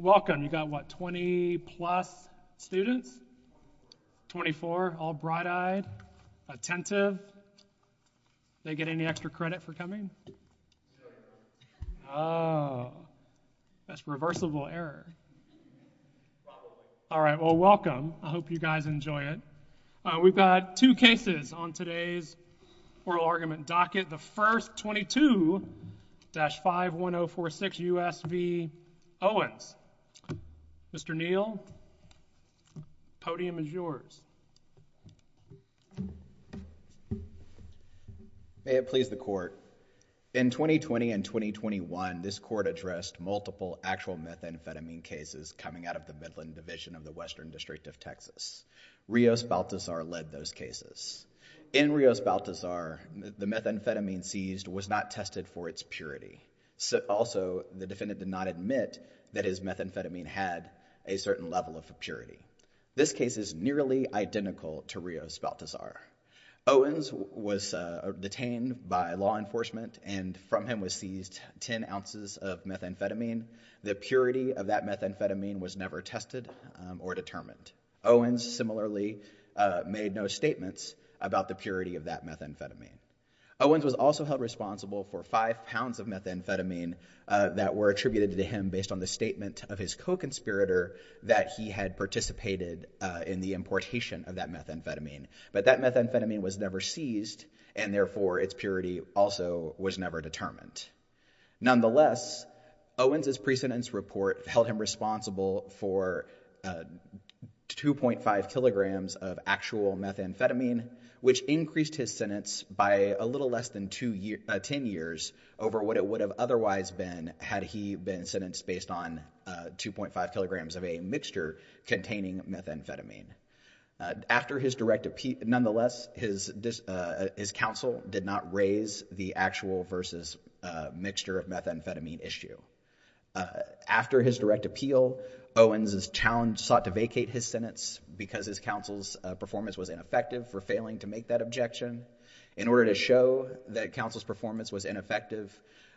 Welcome. You got what, 20 plus students? 24, all bright-eyed, attentive. They get any extra credit for coming? Oh, that's reversible error. All right, well, welcome. I hope you guys enjoy it. Uh, we've got two cases on today's oral argument docket. The first, 22-51046, U.S. v. Owens. Mr. Neal, podium is yours. May it please the Court. In 2020 and 2021, this Court addressed multiple actual methamphetamine cases coming out of the Midland Division of the Western District of Texas. Rios-Baltazar led those cases. In Rios-Baltazar, the methamphetamine seized was not tested for its purity. Also, the defendant did not admit that his methamphetamine had a certain level of purity. This case is nearly identical to Rios-Baltazar. Owens was uh, detained by law enforcement, and from him was seized 10 ounces of methamphetamine. The purity of that methamphetamine was never tested um, or determined. Owens similarly uh, made no statements about the purity of that methamphetamine. Owens was also held responsible for five pounds of methamphetamine uh, that were attributed to him based on the statement of his co-conspirator that he had participated uh, in the importation of that methamphetamine. But that methamphetamine was never seized, and therefore its purity also was never determined. Nonetheless, Owens' pre-sentence report held him responsible for uh, 2.5 kilograms of actual methamphetamine, which increased his sentence by a little less than uh, 10 years over what it would have otherwise been had he been sentenced based on uh, 2.5 kilograms of a mixture containing methamphetamine. Uh, after his direct appeal, nonetheless, his counsel did not raise the actual versus mixture of methamphetamine issue. After his direct appeal, Owens' challenge sought to vacate his sentence because his counsel's uh, performance was ineffective for failing to make that objection. In order to show that counsel's performance was ineffective,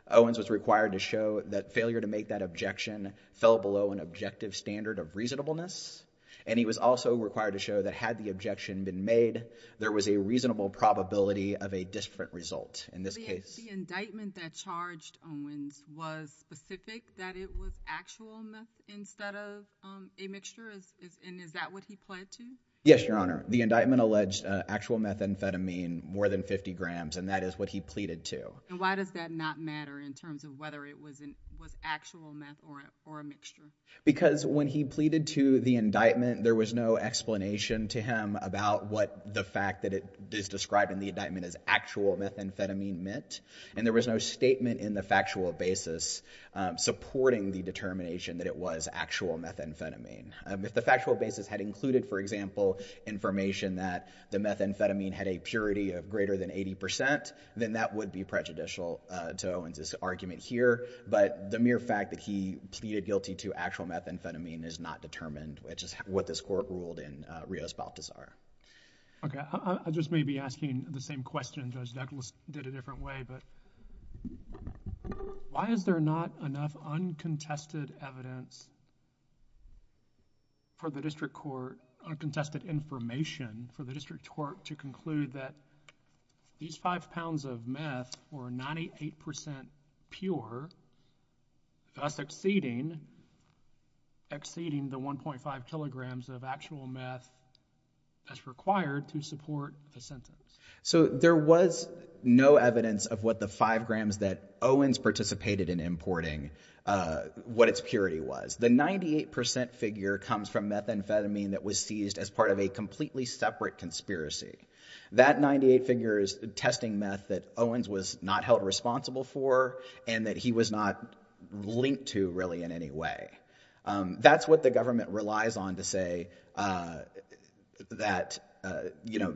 Owens was required to show that failure to make that objection fell below an objective standard of reasonableness, and he was also required to show that had the objection been made, there was a reasonable probability of a different result in this case. The indictment that charged Owens was specific that it was actual meth instead of um, a mixture, and is that what he pled to? Yes, Your Honor. The indictment alleged uh, actual methamphetamine, more than 50 grams, and that is what he pleaded to. And why does that not matter in terms of whether it was actual meth or a mixture? Because when he pleaded to the indictment, there was no explanation to him about what the fact that it is described in the indictment as actual methamphetamine meant, and there was no statement in the factual basis um, supporting the determination that it was actual methamphetamine. Um, if the factual basis had included, for example, information that the methamphetamine had a purity of greater than 80%, then that would be prejudicial uh, to Owens' argument here, but the mere fact that he pleaded guilty to actual methamphetamine is not determined, which is what this court ruled in uh, Rios-Baltazar. Okay. I just may be asking the same question. Judge Douglas did a different way, but why is there not enough uncontested evidence for the district court, uncontested information for the district court to conclude that these five pounds of meth were 98% pure, thus exceeding the 1.5 kilograms of actual meth that's required to support the sentence? So there was no evidence of what the five grams that Owens participated in importing, uh, what its purity was. The 98% figure comes from methamphetamine that was seized as part of a completely separate conspiracy. That 98 figure is testing meth that Owens was not held responsible for and that he was not linked to really in any way. Um, that's what the government relies on to say uh, uh,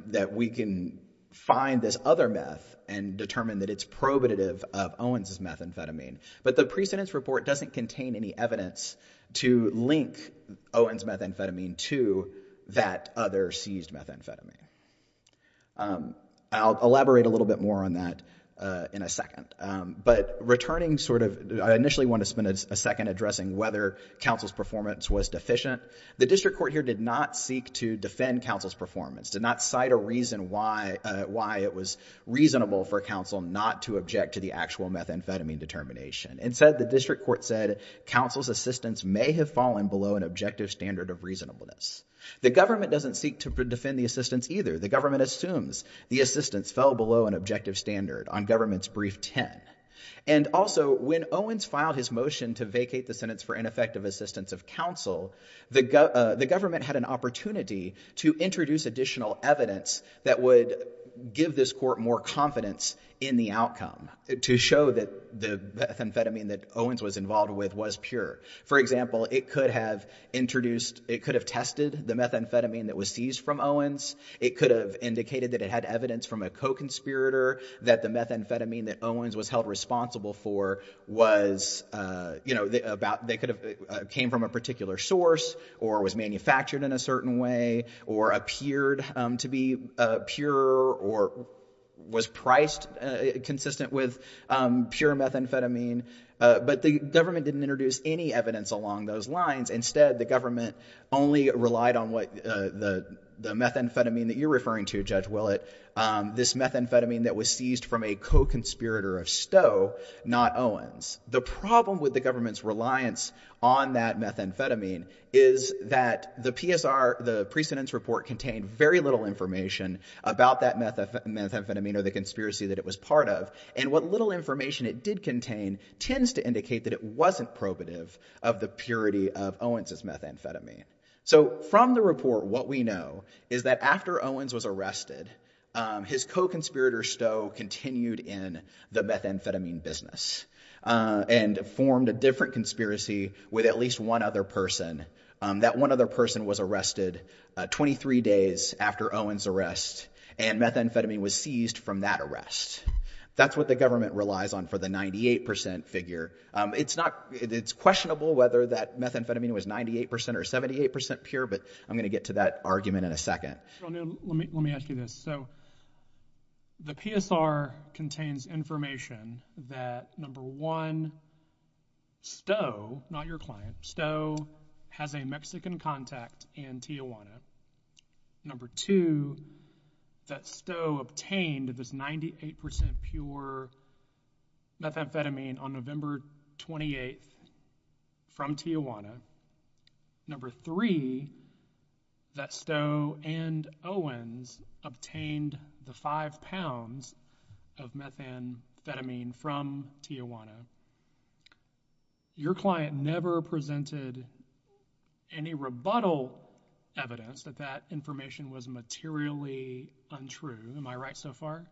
that we can find this other meth and determine that it's probative of Owens' methamphetamine. But the pre-sentence report doesn't contain any evidence to link Owens' methamphetamine to that other seized methamphetamine. Um, I'll elaborate a little bit more on that. In a second. But returning sort of, I initially want to spend a second addressing whether counsel's performance was deficient. The district court here did not seek to defend counsel's performance, did not cite a reason why uh why it was reasonable for counsel not to object to the actual methamphetamine determination. Instead, the district court said counsel's assistance may have fallen below an objective standard of reasonableness. The government doesn't seek to defend the assistance either. The government assumes the assistance fell below an objective standard on government's brief 10. And also, when Owens filed his motion to vacate the sentence for ineffective assistance of counsel, the uh, government had an opportunity to introduce additional evidence that would give this court more confidence in the outcome, to show that the methamphetamine that Owens was involved with was pure. For example, it could have introduced, it could have tested the methamphetamine that was seized from Owens. It could have indicated that it had evidence from a co-conspirator that the methamphetamine that Owens was held responsible for was, uh, you know, about, they could have, uh, came from a particular source or was manufactured in a certain way or appeared um, to be uh, pure or was priced uh, consistent with um, pure methamphetamine. Uh, but the government didn't introduce any evidence along those lines. Instead, the government only relied on what uh, the methamphetamine that you're referring to, Judge Willett, um, this methamphetamine that was seized from a co-conspirator of Stowe, not Owens. The problem with the government's reliance on that methamphetamine is that the PSR, the pre-sentence report, contained very little information about that methamphetamine or the conspiracy that it was part of. And what little information it did contain tends to indicate that it wasn't probative of the purity of Owens' methamphetamine. So from the report, what we know is that after Owens was arrested, um, his co-conspirator Stowe continued in the methamphetamine business uh, and formed a different conspiracy with at least one other person. Um, that one other person was arrested uh, 23 days after Owens' arrest and methamphetamine was seized from that arrest. That's what the government relies on for the 98% figure. Um, it's not, it's questionable whether that methamphetamine was 98% or 78% pure, but I'm going to get to that argument in a second. Let me ask you this. So the PSR contains information that, number one, Stowe, not your client, Stowe has a Mexican contact in Tijuana. Number two, that Stowe obtained this 98% pure methamphetamine on November 28th from Tijuana. Number three, that Stowe and Owens obtained the five pounds of methamphetamine from Tijuana. Your client never presented any rebuttal evidence that that information was materially untrue. Am I right so far?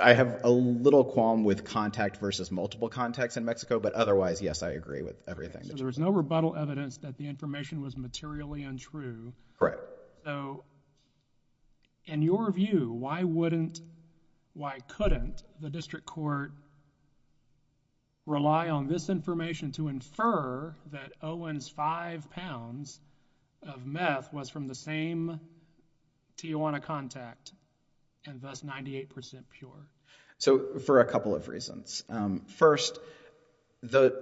I have a little qualm with contact versus multiple contacts in Mexico, but otherwise, yes, I agree with everything. So there was no rebuttal evidence that the information was materially untrue. Correct. So in your view, why wouldn't, why couldn't the district court rely on this information to infer that Owens' five pounds of meth was from the same Tijuana contact and thus 98% pure? So for a couple of reasons. Um, first, the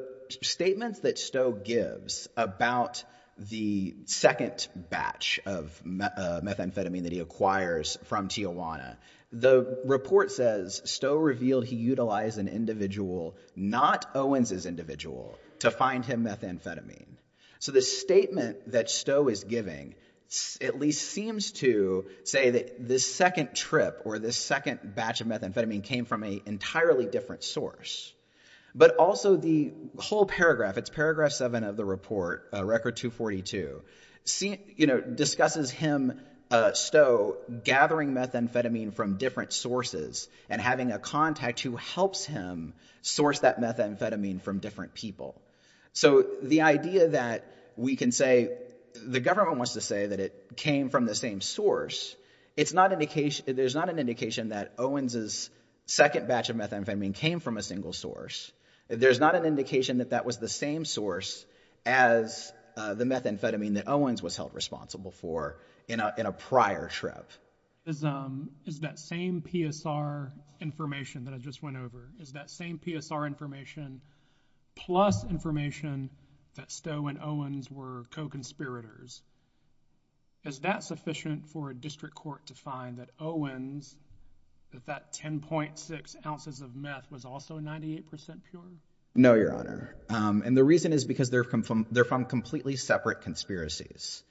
statements that Stowe gives about the second batch of uh, methamphetamine that he acquires from Tijuana, the report says Stowe revealed he utilized an individual, not Owens' individual, to find him methamphetamine. So the statement that Stowe is giving at least seems to say that this second trip or this second batch of methamphetamine came from an entirely different source. But also the whole paragraph, it's paragraph seven of the report, uh, record 242, discusses him, uh, Stowe, gathering methamphetamine from different sources and having a contact who helps him source that methamphetamine from different people. So the idea that we can say, the government wants to say that it came from the same source, it's not indication, there's not an indication that Owens' second batch of methamphetamine came from a single source. There's not an indication that that was the same source as uh, the methamphetamine that Owens was held responsible for in a prior trip. Is um, that same PSR information that I just went over, is that same PSR information plus information that Stowe and Owens were co-conspirators, is that sufficient for a district court to find that Owens, that that 10.6 ounces of meth was also 98% pure? No, Your Honor. Um, and the reason is because they're from completely separate conspiracies.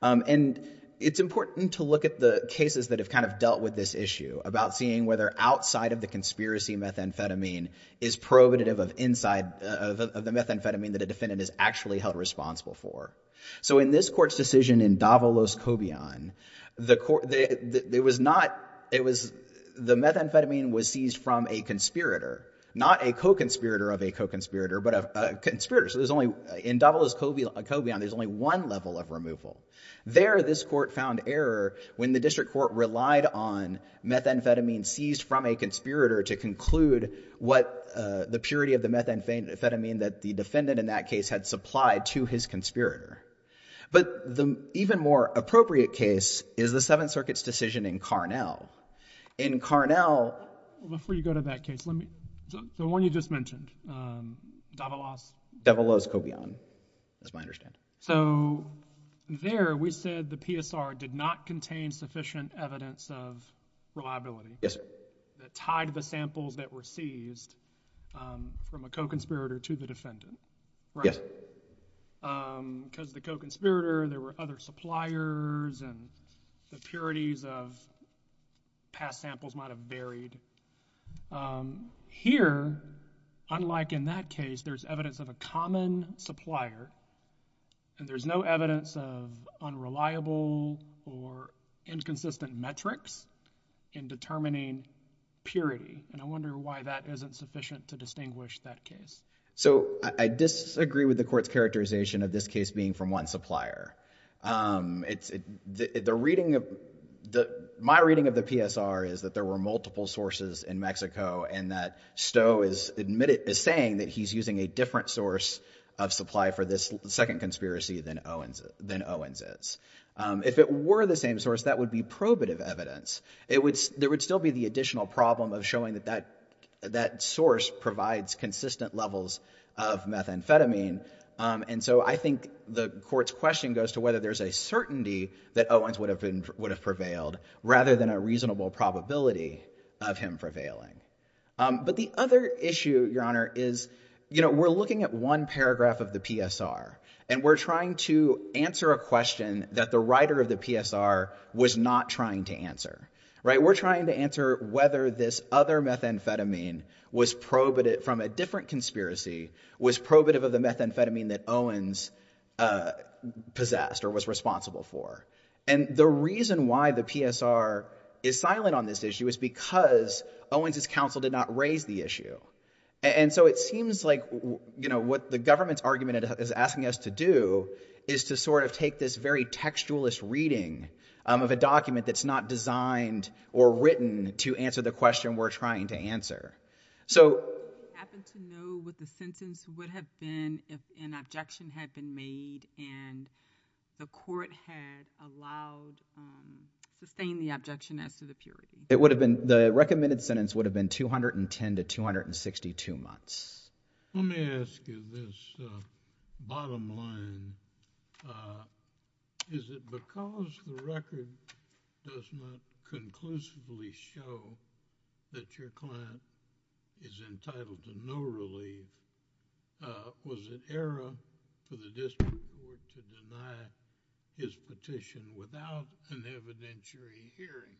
Um, and it's important to look at the cases that have kind of dealt with this issue about seeing whether outside of the conspiracy methamphetamine is probative of inside of the methamphetamine that a defendant is actually held responsible for. So in this court's decision in Davalos-Cobian, it was not, it was, the methamphetamine was seized from a conspirator, not a co-conspirator of a co-conspirator, but a conspirator. So there's only, in Davalos-Cobian, there's only one level of removal. There, this court found error when the district court relied on methamphetamine seized from a conspirator to conclude what uh, the purity of the methamphetamine that the defendant in that case had supplied to his conspirator. But the even more appropriate case is the Seventh Circuit's decision in Carnell. In Carnell... Before you go to that case, let me, the one you just mentioned, um, Davalos? Davalos-Cobian, that's my understanding. So there, we said the PSR did not contain sufficient evidence of reliability. Yes, sir. That tied the samples that were seized um, from a co-conspirator to the defendant. Yes. Um, because the co-conspirator, there were other suppliers and the purities of past samples might have varied. Um, here, unlike in that case, there's evidence of a common supplier and there's no evidence of unreliable or inconsistent metrics in determining purity. And I wonder why that isn't sufficient to distinguish that case. So I disagree with the court's characterization of this case being from one supplier. Um, it's, the reading of, my reading of the PSR is that there were multiple sources in Mexico and that Stowe is saying that he's using a different source of supply for this second conspiracy than Owens is. Um, if it were the same source, that would be probative evidence. It would, there would still be the additional problem of showing that that source provides consistent levels of methamphetamine. Um, and so I think the court's question goes to whether there's a certainty that Owens would have prevailed rather than a reasonable probability of him prevailing. Um, but the other issue, Your Honor, is, you know, we're looking at one paragraph of the PSR and we're trying to answer a question that the writer of the PSR was not trying to answer, right? We're trying to answer whether this other methamphetamine was probative, from a different conspiracy, was probative of the methamphetamine that Owens uh, possessed or was responsible for. And the reason why the PSR is silent on this issue is because Owens' counsel did not raise the issue. And so it seems like, you know, what the government's argument is asking us to do is to sort of take this very textualist reading um, of a document that's not designed or written to answer the question we're trying to answer. So... Do you happen to know what the sentence would have been if an objection had been made and the court had allowed, um, sustained the objection as to the purity? It would have been, the recommended sentence would have been 210 to 262 months. Let me ask you this uh, bottom line. Uh, is it because the record does not conclusively show that your client is entitled to no relief, uh, was it error for the district court to deny his petition without an evidentiary hearing?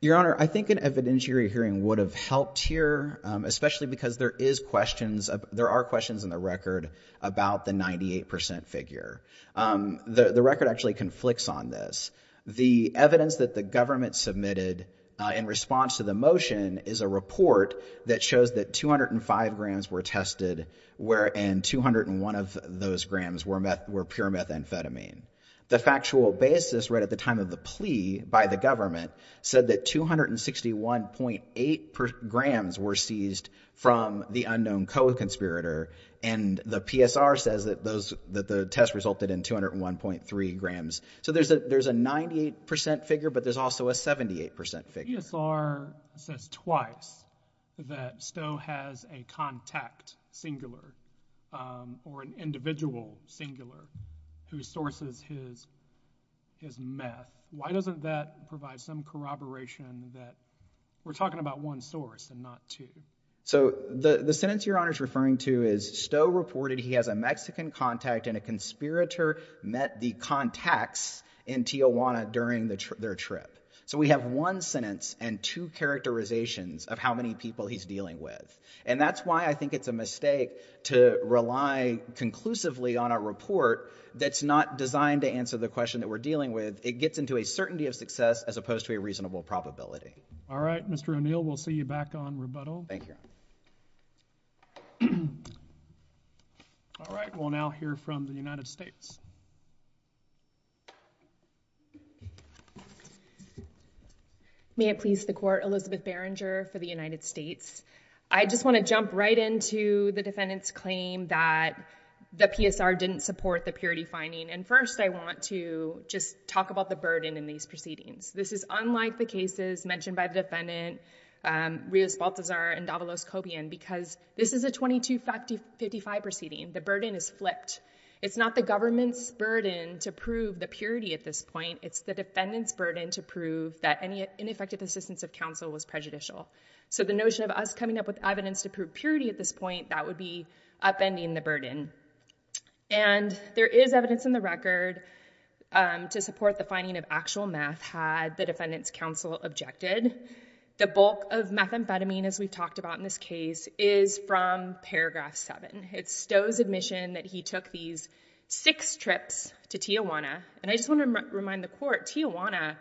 Your Honor, I think an evidentiary hearing would have helped here, um, especially because there is questions, there are questions in the record about the 98% figure. Um, the record actually conflicts on this. The evidence that the government submitted uh, in response to the motion is a report that shows that 205 grams were tested and 201 of those grams were pure methamphetamine. The factual basis right at the time of the plea by the government said that 261.8 grams were seized from the unknown co-conspirator, and the PSR says that the test resulted in 201.3 grams. So there's a 98% figure, but there's also a 78% figure. The PSR says twice that Stowe has a contact singular um, or an individual singular who sources his his meth. Why doesn't that provide some corroboration that we're talking about one source and not two? So the sentence Your Honor is referring to is Stowe reported he has a Mexican contact and a conspirator met the contacts in Tijuana during their trip. So we have one sentence and two characterizations of how many people he's dealing with. And that's why I think it's a mistake to rely conclusively on a report that's not designed to answer the question that we're dealing with. It gets into a certainty of success as opposed to a reasonable probability. All right, Mr. O'Neill, we'll see you back on rebuttal. Thank you. All right, we'll now hear from the United States. May it please the Court, Elizabeth Berenger for the United States. I just want to jump right into the defendant's claim that the PSR didn't support the purity finding. And first, I want to just talk about the burden in these proceedings. This is unlike the cases mentioned by the defendant, um, Rios-Baltazar and Davalos-Cobian, because this is a 2255 proceeding. The burden is flipped. It's not the government's burden to prove the purity at this point. It's the defendant's burden to prove that any ineffective assistance of counsel was prejudicial. So the notion of us coming up with evidence to prove purity at this point, that would be upending the burden. And there is evidence in the record um, to support the finding of actual meth had the defendant's counsel objected. The bulk of methamphetamine, as we've talked about in this case, is from paragraph 7. It's Stowe's admission that he took these six trips to Tijuana. And I just want to remind the Court, Tijuana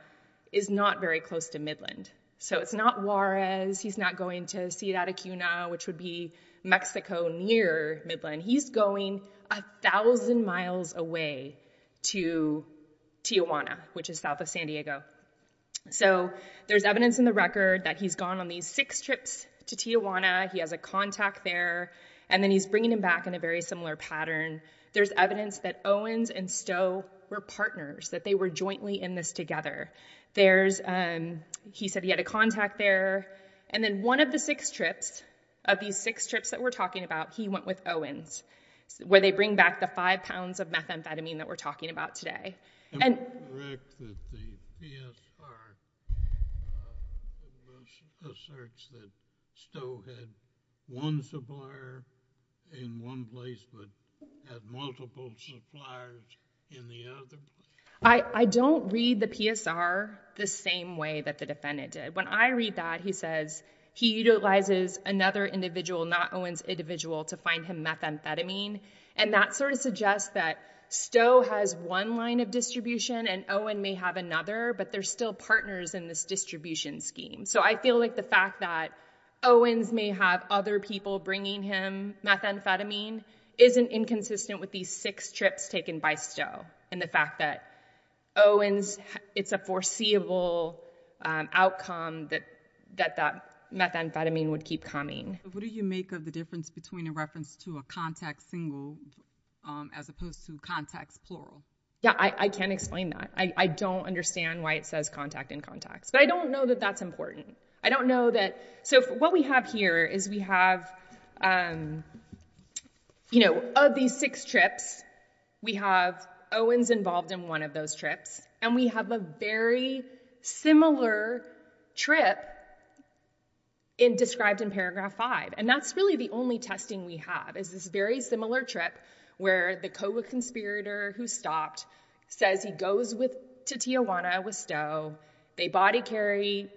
is not very close to Midland. So it's not Juarez. He's not going to Ciudad Acuna, which would be Mexico near Midland. He's going a thousand miles away to Tijuana, which is south of San Diego. So there's evidence in the record that he's gone on these six trips to Tijuana. He has a contact there. And then he's bringing him back in a very similar pattern. There's evidence that Owens and Stowe were partners, that they were jointly in this together. Um, he said he had a contact there. And then one of the six trips, of these six trips that we're talking about, he went with Owens, where they bring back the five pounds of methamphetamine that we're talking about today. Am I correct that the asserts that Stowe had one supplier in one place, but had multiple suppliers in the other place? I don't read the PSR the same way that the defendant did. When I read that, he says he utilizes another individual, not Owens' individual, to find him methamphetamine. And that sort of suggests that Stowe has one line of distribution and Owen may have another, but they're still partners in this distribution scheme. So I feel like the fact that Owens may have other people bringing him methamphetamine isn't inconsistent with these six trips taken by Stowe. And the fact that Owens, it's a foreseeable um, outcome that that methamphetamine would keep coming. What do you make of the difference between a reference to a contact single Um, as opposed to contacts plural? Yeah, I can't explain that. I don't understand why it says contact and contacts. But I don't know that that's important. I don't know that... So what we have here is we have, um, you know, of these six trips, we have Owens involved in one of those trips. And we have a very similar trip described in paragraph five. And that's really the only testing we have, is this very similar trip where the co-conspirator who stopped says he goes with to Tijuana with Stowe. They body carry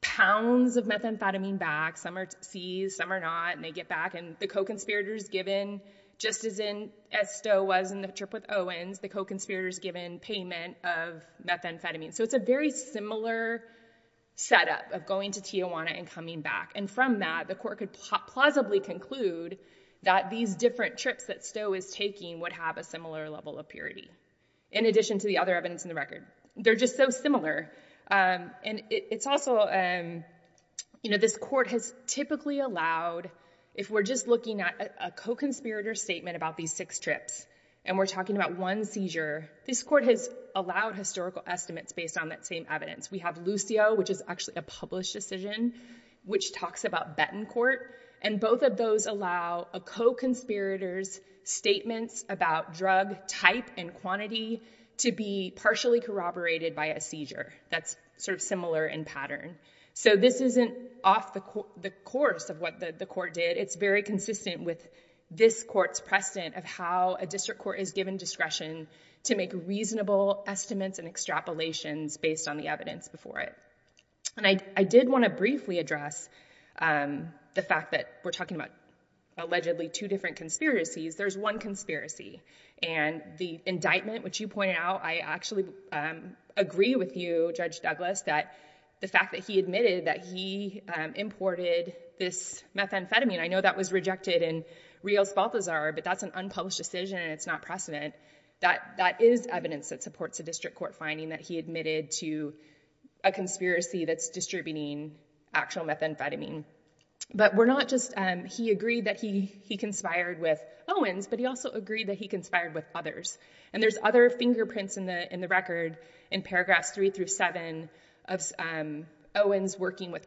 pounds of methamphetamine back. Some are seized, some are not. And they get back and the co-conspirator is given, just as in as Stowe was in the trip with Owens, the co-conspirator is given payment of methamphetamine. So it's a very similar setup of going to Tijuana and coming back. And from that, the court could plausibly conclude that these different trips that Stowe is taking would have a similar level of purity. in addition to the other evidence in the record. They're just so similar. Um, and it's also, um, you know, this court has typically allowed, if we're just looking at a co-conspirator statement about these six trips, and we're talking about one seizure, this court has allowed historical estimates based on that same evidence. We have Lucio, which is actually a published decision, which talks about Betancourt, and both of those allow a co-conspirator's statements about drug type and quantity to be partially corroborated by a seizure. That's sort of similar in pattern. So this isn't off the course of what the court did. It's very consistent with this court's precedent of how a district court is given discretion to make reasonable estimates and extrapolations based on the evidence before it. And I did want to briefly address um, the fact that we're talking about allegedly two different conspiracies. There's one conspiracy. And the indictment, which you pointed out, I actually um, agree with you, Judge Douglas, that the fact that he admitted that he um, imported this methamphetamine, I know that was rejected in Rios-Baltazar, but that's an unpublished decision and it's not precedent. That is evidence that supports a district court finding that he admitted to a conspiracy that's distributing actual methamphetamine. But we're not just, um, he agreed that he conspired with Owens, but he also agreed that he conspired with others. And there's other fingerprints in the record in paragraphs three through seven of um, Owens working with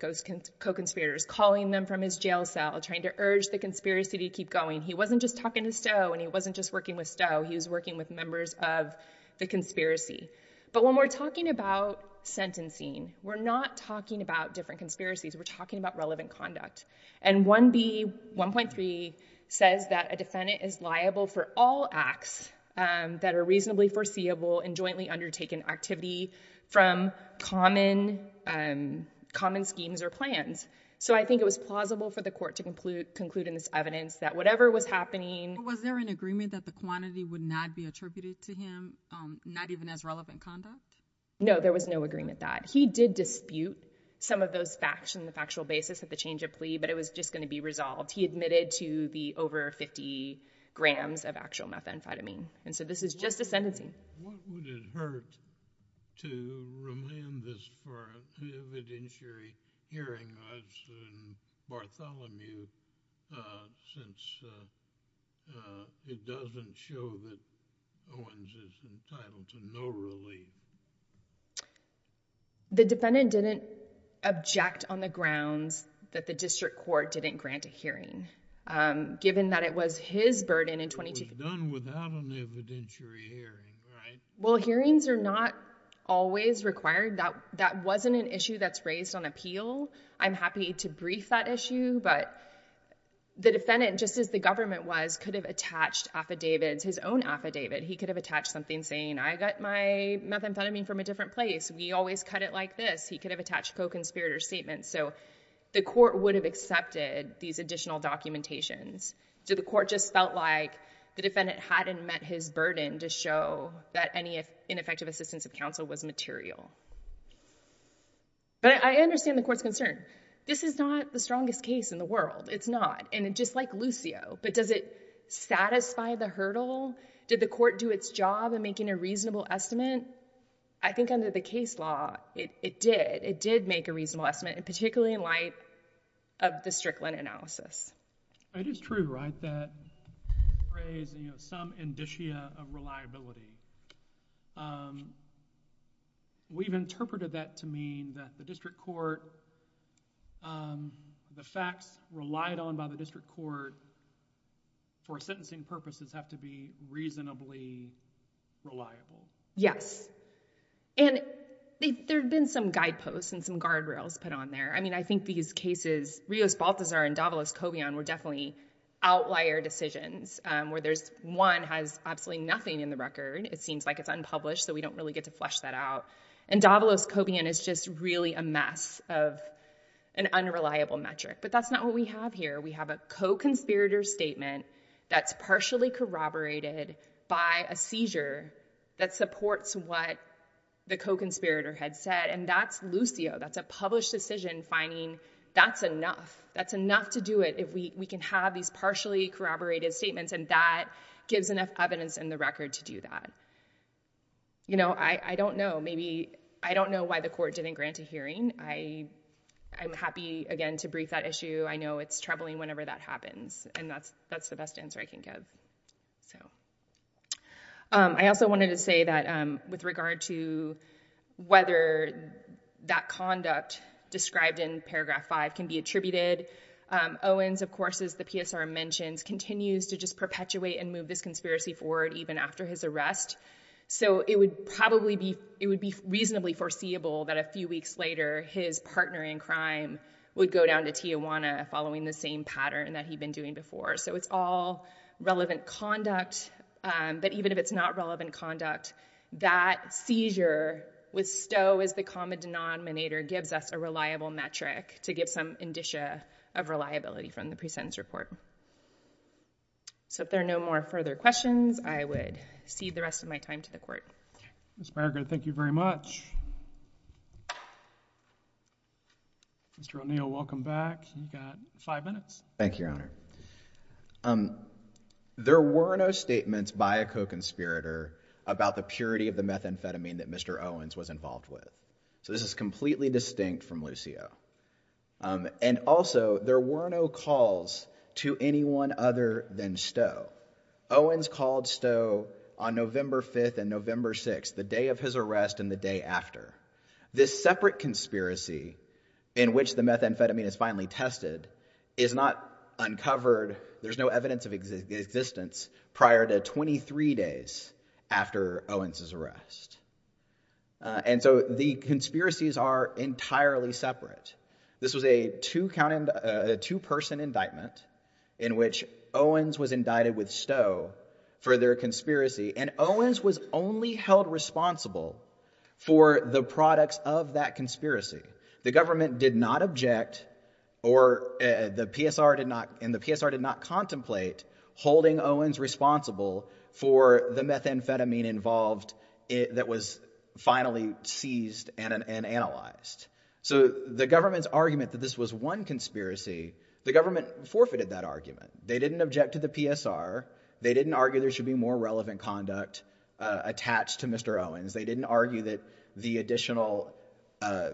co-conspirators, calling them from his jail cell, trying to urge the conspiracy to keep going. He wasn't just talking to Stowe and he wasn't just working with Stowe. He was working with members of the conspiracy. But when we're talking about sentencing, we're not talking about different conspiracies. We're talking about relevant conduct. And 1B1.3 says that a defendant is liable for all acts um, that are reasonably foreseeable and jointly undertaken activity from common Um, schemes or plans. So I think it was plausible for the court to conclude in this evidence that whatever was happening... Was there an agreement that the quantity would not be attributed to him, um, not even as relevant conduct? No, there was no agreement that. He did dispute some of those facts on the factual basis of the change of plea, but it was just going to be resolved. He admitted to the over 50 grams of actual methamphetamine. And so this is just a sentencing. What would it hurt to remand this for an evidentiary hearing as in Bartholomew uh, since uh, uh, it doesn't show that Owens is entitled to no relief? The defendant didn't object on the grounds that the district court didn't grant a hearing. Um, given that it was his burden in 22... It was done without an evidentiary hearing, right? Well, hearings are not always required. That that wasn't an issue that's raised on appeal. I'm happy to brief that issue, but the defendant, just as the government was, could have attached affidavits, his own affidavit. He could have attached something saying, I got my methamphetamine from a different place. We always cut it like this. He could have attached co-conspirator statements. So the court would have accepted these additional documentations. So the court just felt like the defendant hadn't met his burden to show that any ineffective assistance of counsel was material. But I understand the court's concern. This is not the strongest case in the world. It's not. And just like Lucio, but does it satisfy the hurdle? Did the court do its job in making a reasonable estimate? I think under the case law, it did. It did make a reasonable estimate, and particularly in light of the Strickland analysis. It is true, right, that phrase, some indicia of reliability. Um, we've interpreted that to mean that the district court, um, the facts relied on by the district court for sentencing purposes have to be reasonably reliable. Yes. And there have been some guideposts and some guardrails put on there. I mean, I think these cases, Rios-Baltazar and Davalos-Cobian were definitely outlier decisions, um, where there's one has absolutely nothing in the record. It seems like it's unpublished, so we don't really get to flesh that out. And Davalos-Cobian is just really a mess of an unreliable metric. But that's not what we have here. We have a co-conspirator statement that's partially corroborated by a seizure that supports what the co-conspirator had said. And that's Lucio. That's a published decision finding that's enough. That's enough to do it if we can have these partially corroborated statements, and that gives enough evidence in the record to do that. you know, I don't know. Maybe I don't know why the court didn't grant a hearing. I'm happy, again, to brief that issue. I know it's troubling whenever that happens, and that's the best answer I can give. So, um, I also wanted to say that um, with regard to whether that conduct described in paragraph 5 can be attributed, um, Owens, of course, as the PSR mentions, continues to just perpetuate and move this conspiracy forward even after his arrest. So it would probably be it would be reasonably foreseeable that a few weeks later his partner in crime would go down to Tijuana following the same pattern that he'd been doing before. So it's all relevant conduct, um, but even if it's not relevant conduct, that seizure with Stowe as the common denominator gives us a reliable metric to give some indicia of reliability from the pre-sentence report. So if there are no more further questions, I would cede the rest of my time to the court. Ms. Margaret, thank you very much. Mr. O'Neill, welcome back. You've got five minutes. Thank you, Your Honor. Um, there were no statements by a co-conspirator about the purity of the methamphetamine that Mr. Owens was involved with. So this is completely distinct from Lucio. Um, and also, there were no calls to anyone other than Stowe. Owens called Stowe on November 5th and November 6th, the day of his arrest and the day after. This separate conspiracy in which the methamphetamine is finally tested is not uncovered. There's no evidence of existence prior to 23 days after Owens' arrest. Uh, and so the conspiracies are entirely separate. This was uh, a two-person indictment in which Owens was indicted with Stowe for their conspiracy, and Owens was only held responsible for the products of that conspiracy. The government did not object, or uh, the PSR did not and the PSR did not contemplate holding Owens responsible for the methamphetamine involved that was finally seized and analyzed. So the government's argument that this was one conspiracy, the government forfeited that argument. They didn't object to the PSR. They didn't argue there should be more relevant conduct uh, attached to Mr. Owens. They didn't argue that the additional uh,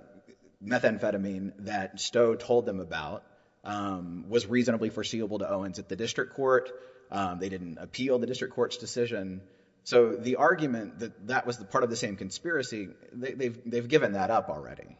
methamphetamine that Stowe told them about um, was reasonably foreseeable to Owens at the district court. Um, they didn't appeal the district court's decision. So the argument that that was part of the same conspiracy, they've given that up already.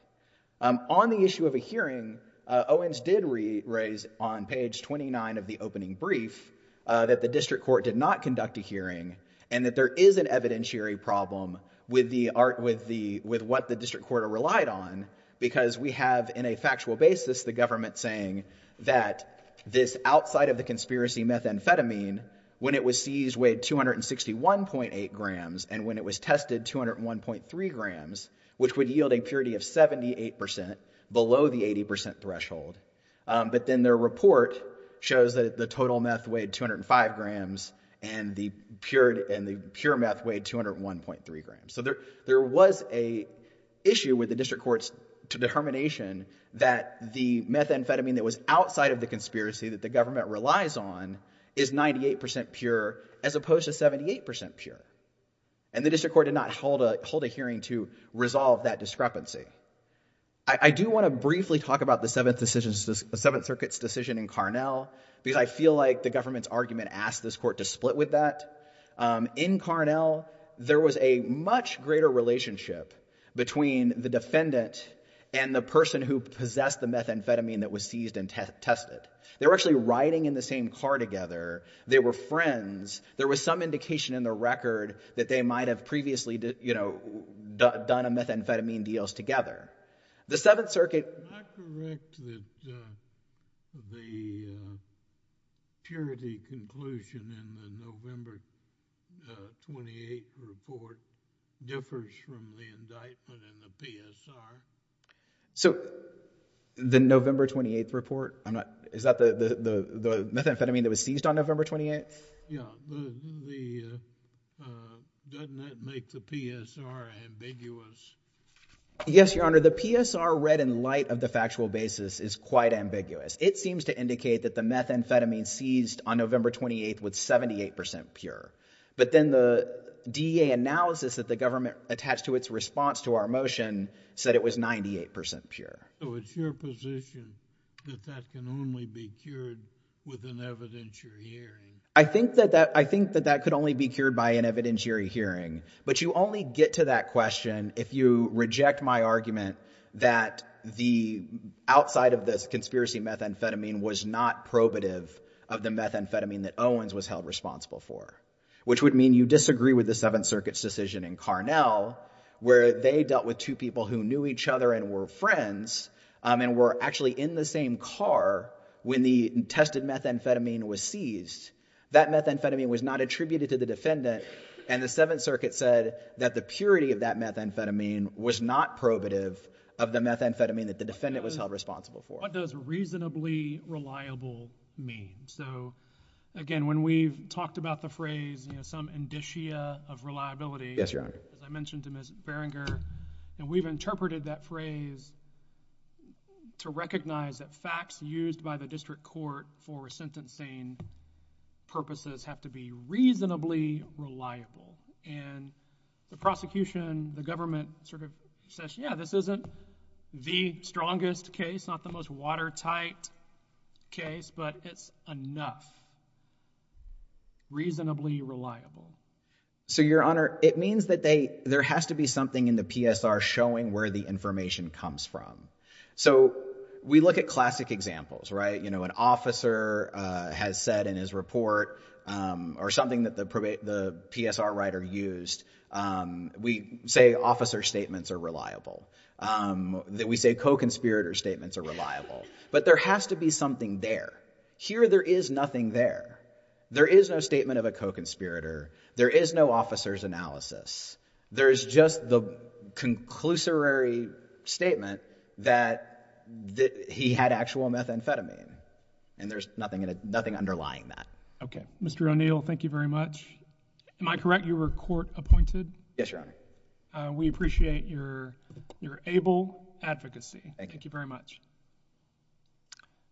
Um, on the issue of a hearing, uh, Owens did raise on page 29 of the opening brief uh, that the district court did not conduct a hearing and that there is an evidentiary problem with what the district court relied on because we have in a factual basis the government saying that this outside of the conspiracy methamphetamine, when it was seized, weighed 261.8 grams, and when it was tested, 201.3 grams, which would yield a purity of 78 percent, below the 80 percent threshold. Um, but then their report shows that the total meth weighed 205 grams and the pure meth weighed 201.3 grams. So there was an issue with the district court's determination that the methamphetamine that was outside of the conspiracy that the government relies on is 98 percent pure as opposed to 78 percent pure. And the district court did not hold a hearing to resolve that discrepancy. I do want to briefly talk about the Seventh Circuit's decision in Carnell because I feel like the government's argument asked this court to split with that. Um, in Carnell, there was a much greater relationship between the defendant and the person who possessed the methamphetamine that was seized and tested. They were actually riding in the same car together. They were friends. There was some indication in the record that they might have previously you know, done a methamphetamine deals together. The Seventh Circuit... Am I correct that the uh, uh, purity conclusion in the November uh, 28 report differs from the indictment in the PSR? So the November 28th report, I'm not, is that the methamphetamine that was seized on November 28th? Yeah. the, uh, uh, Doesn't that make the PSR ambiguous? Yes, Your Honor. The PSR read in light of the factual basis is quite ambiguous. It seems to indicate that the methamphetamine seized on November 28th was 78 percent pure. But then the DEA analysis that the government attached to its response to our motion said it was 98% pure. So it's your position that that can only be cured with an evidentiary hearing? I think that that could only be cured by an evidentiary hearing. But you only get to that question if you reject my argument that the outside of this conspiracy methamphetamine was not probative of the methamphetamine that Owens was held responsible for. Which would mean you disagree with the Seventh Circuit's decision in Carnell where they dealt with two people who knew each other and were friends um, and were actually in the same car when the tested methamphetamine was seized. That methamphetamine was not attributed to the defendant and the Seventh Circuit said that the purity of that methamphetamine was not probative of the methamphetamine that the defendant was held responsible for. What does reasonably reliable mean? So again, when we've talked about the phrase, you know, some indicia of reliability. Yes, Your Honor. As I mentioned to Ms. Berenger, and we've interpreted that phrase to recognize that facts used by the district court for sentencing purposes have to be reasonably reliable. And the prosecution, the government sort of says, yeah, this isn't the strongest case, not the most watertight case, but it's enough. Reasonably reliable. So, Your Honor, it means that there has to be something in the PSR showing where the information comes from. So we look at classic examples, right? You know, an officer uh, has said in his report um, or something that the PSR writer used, um, we say officer statements are reliable. Um, that we say co-conspirator statements are reliable. But there has to be something there. Here there is nothing there. There is no statement of a co-conspirator. There is no officer's analysis. There's just the conclusory statement that he had actual methamphetamine. And there's nothing underlying that. Okay. Mr. O'Neill, thank you very much. Am I correct you were court appointed? Yes, Your Honor. Uh, we appreciate your able advocacy. Thank you very much.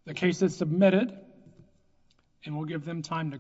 The case is submitted and we'll give them time to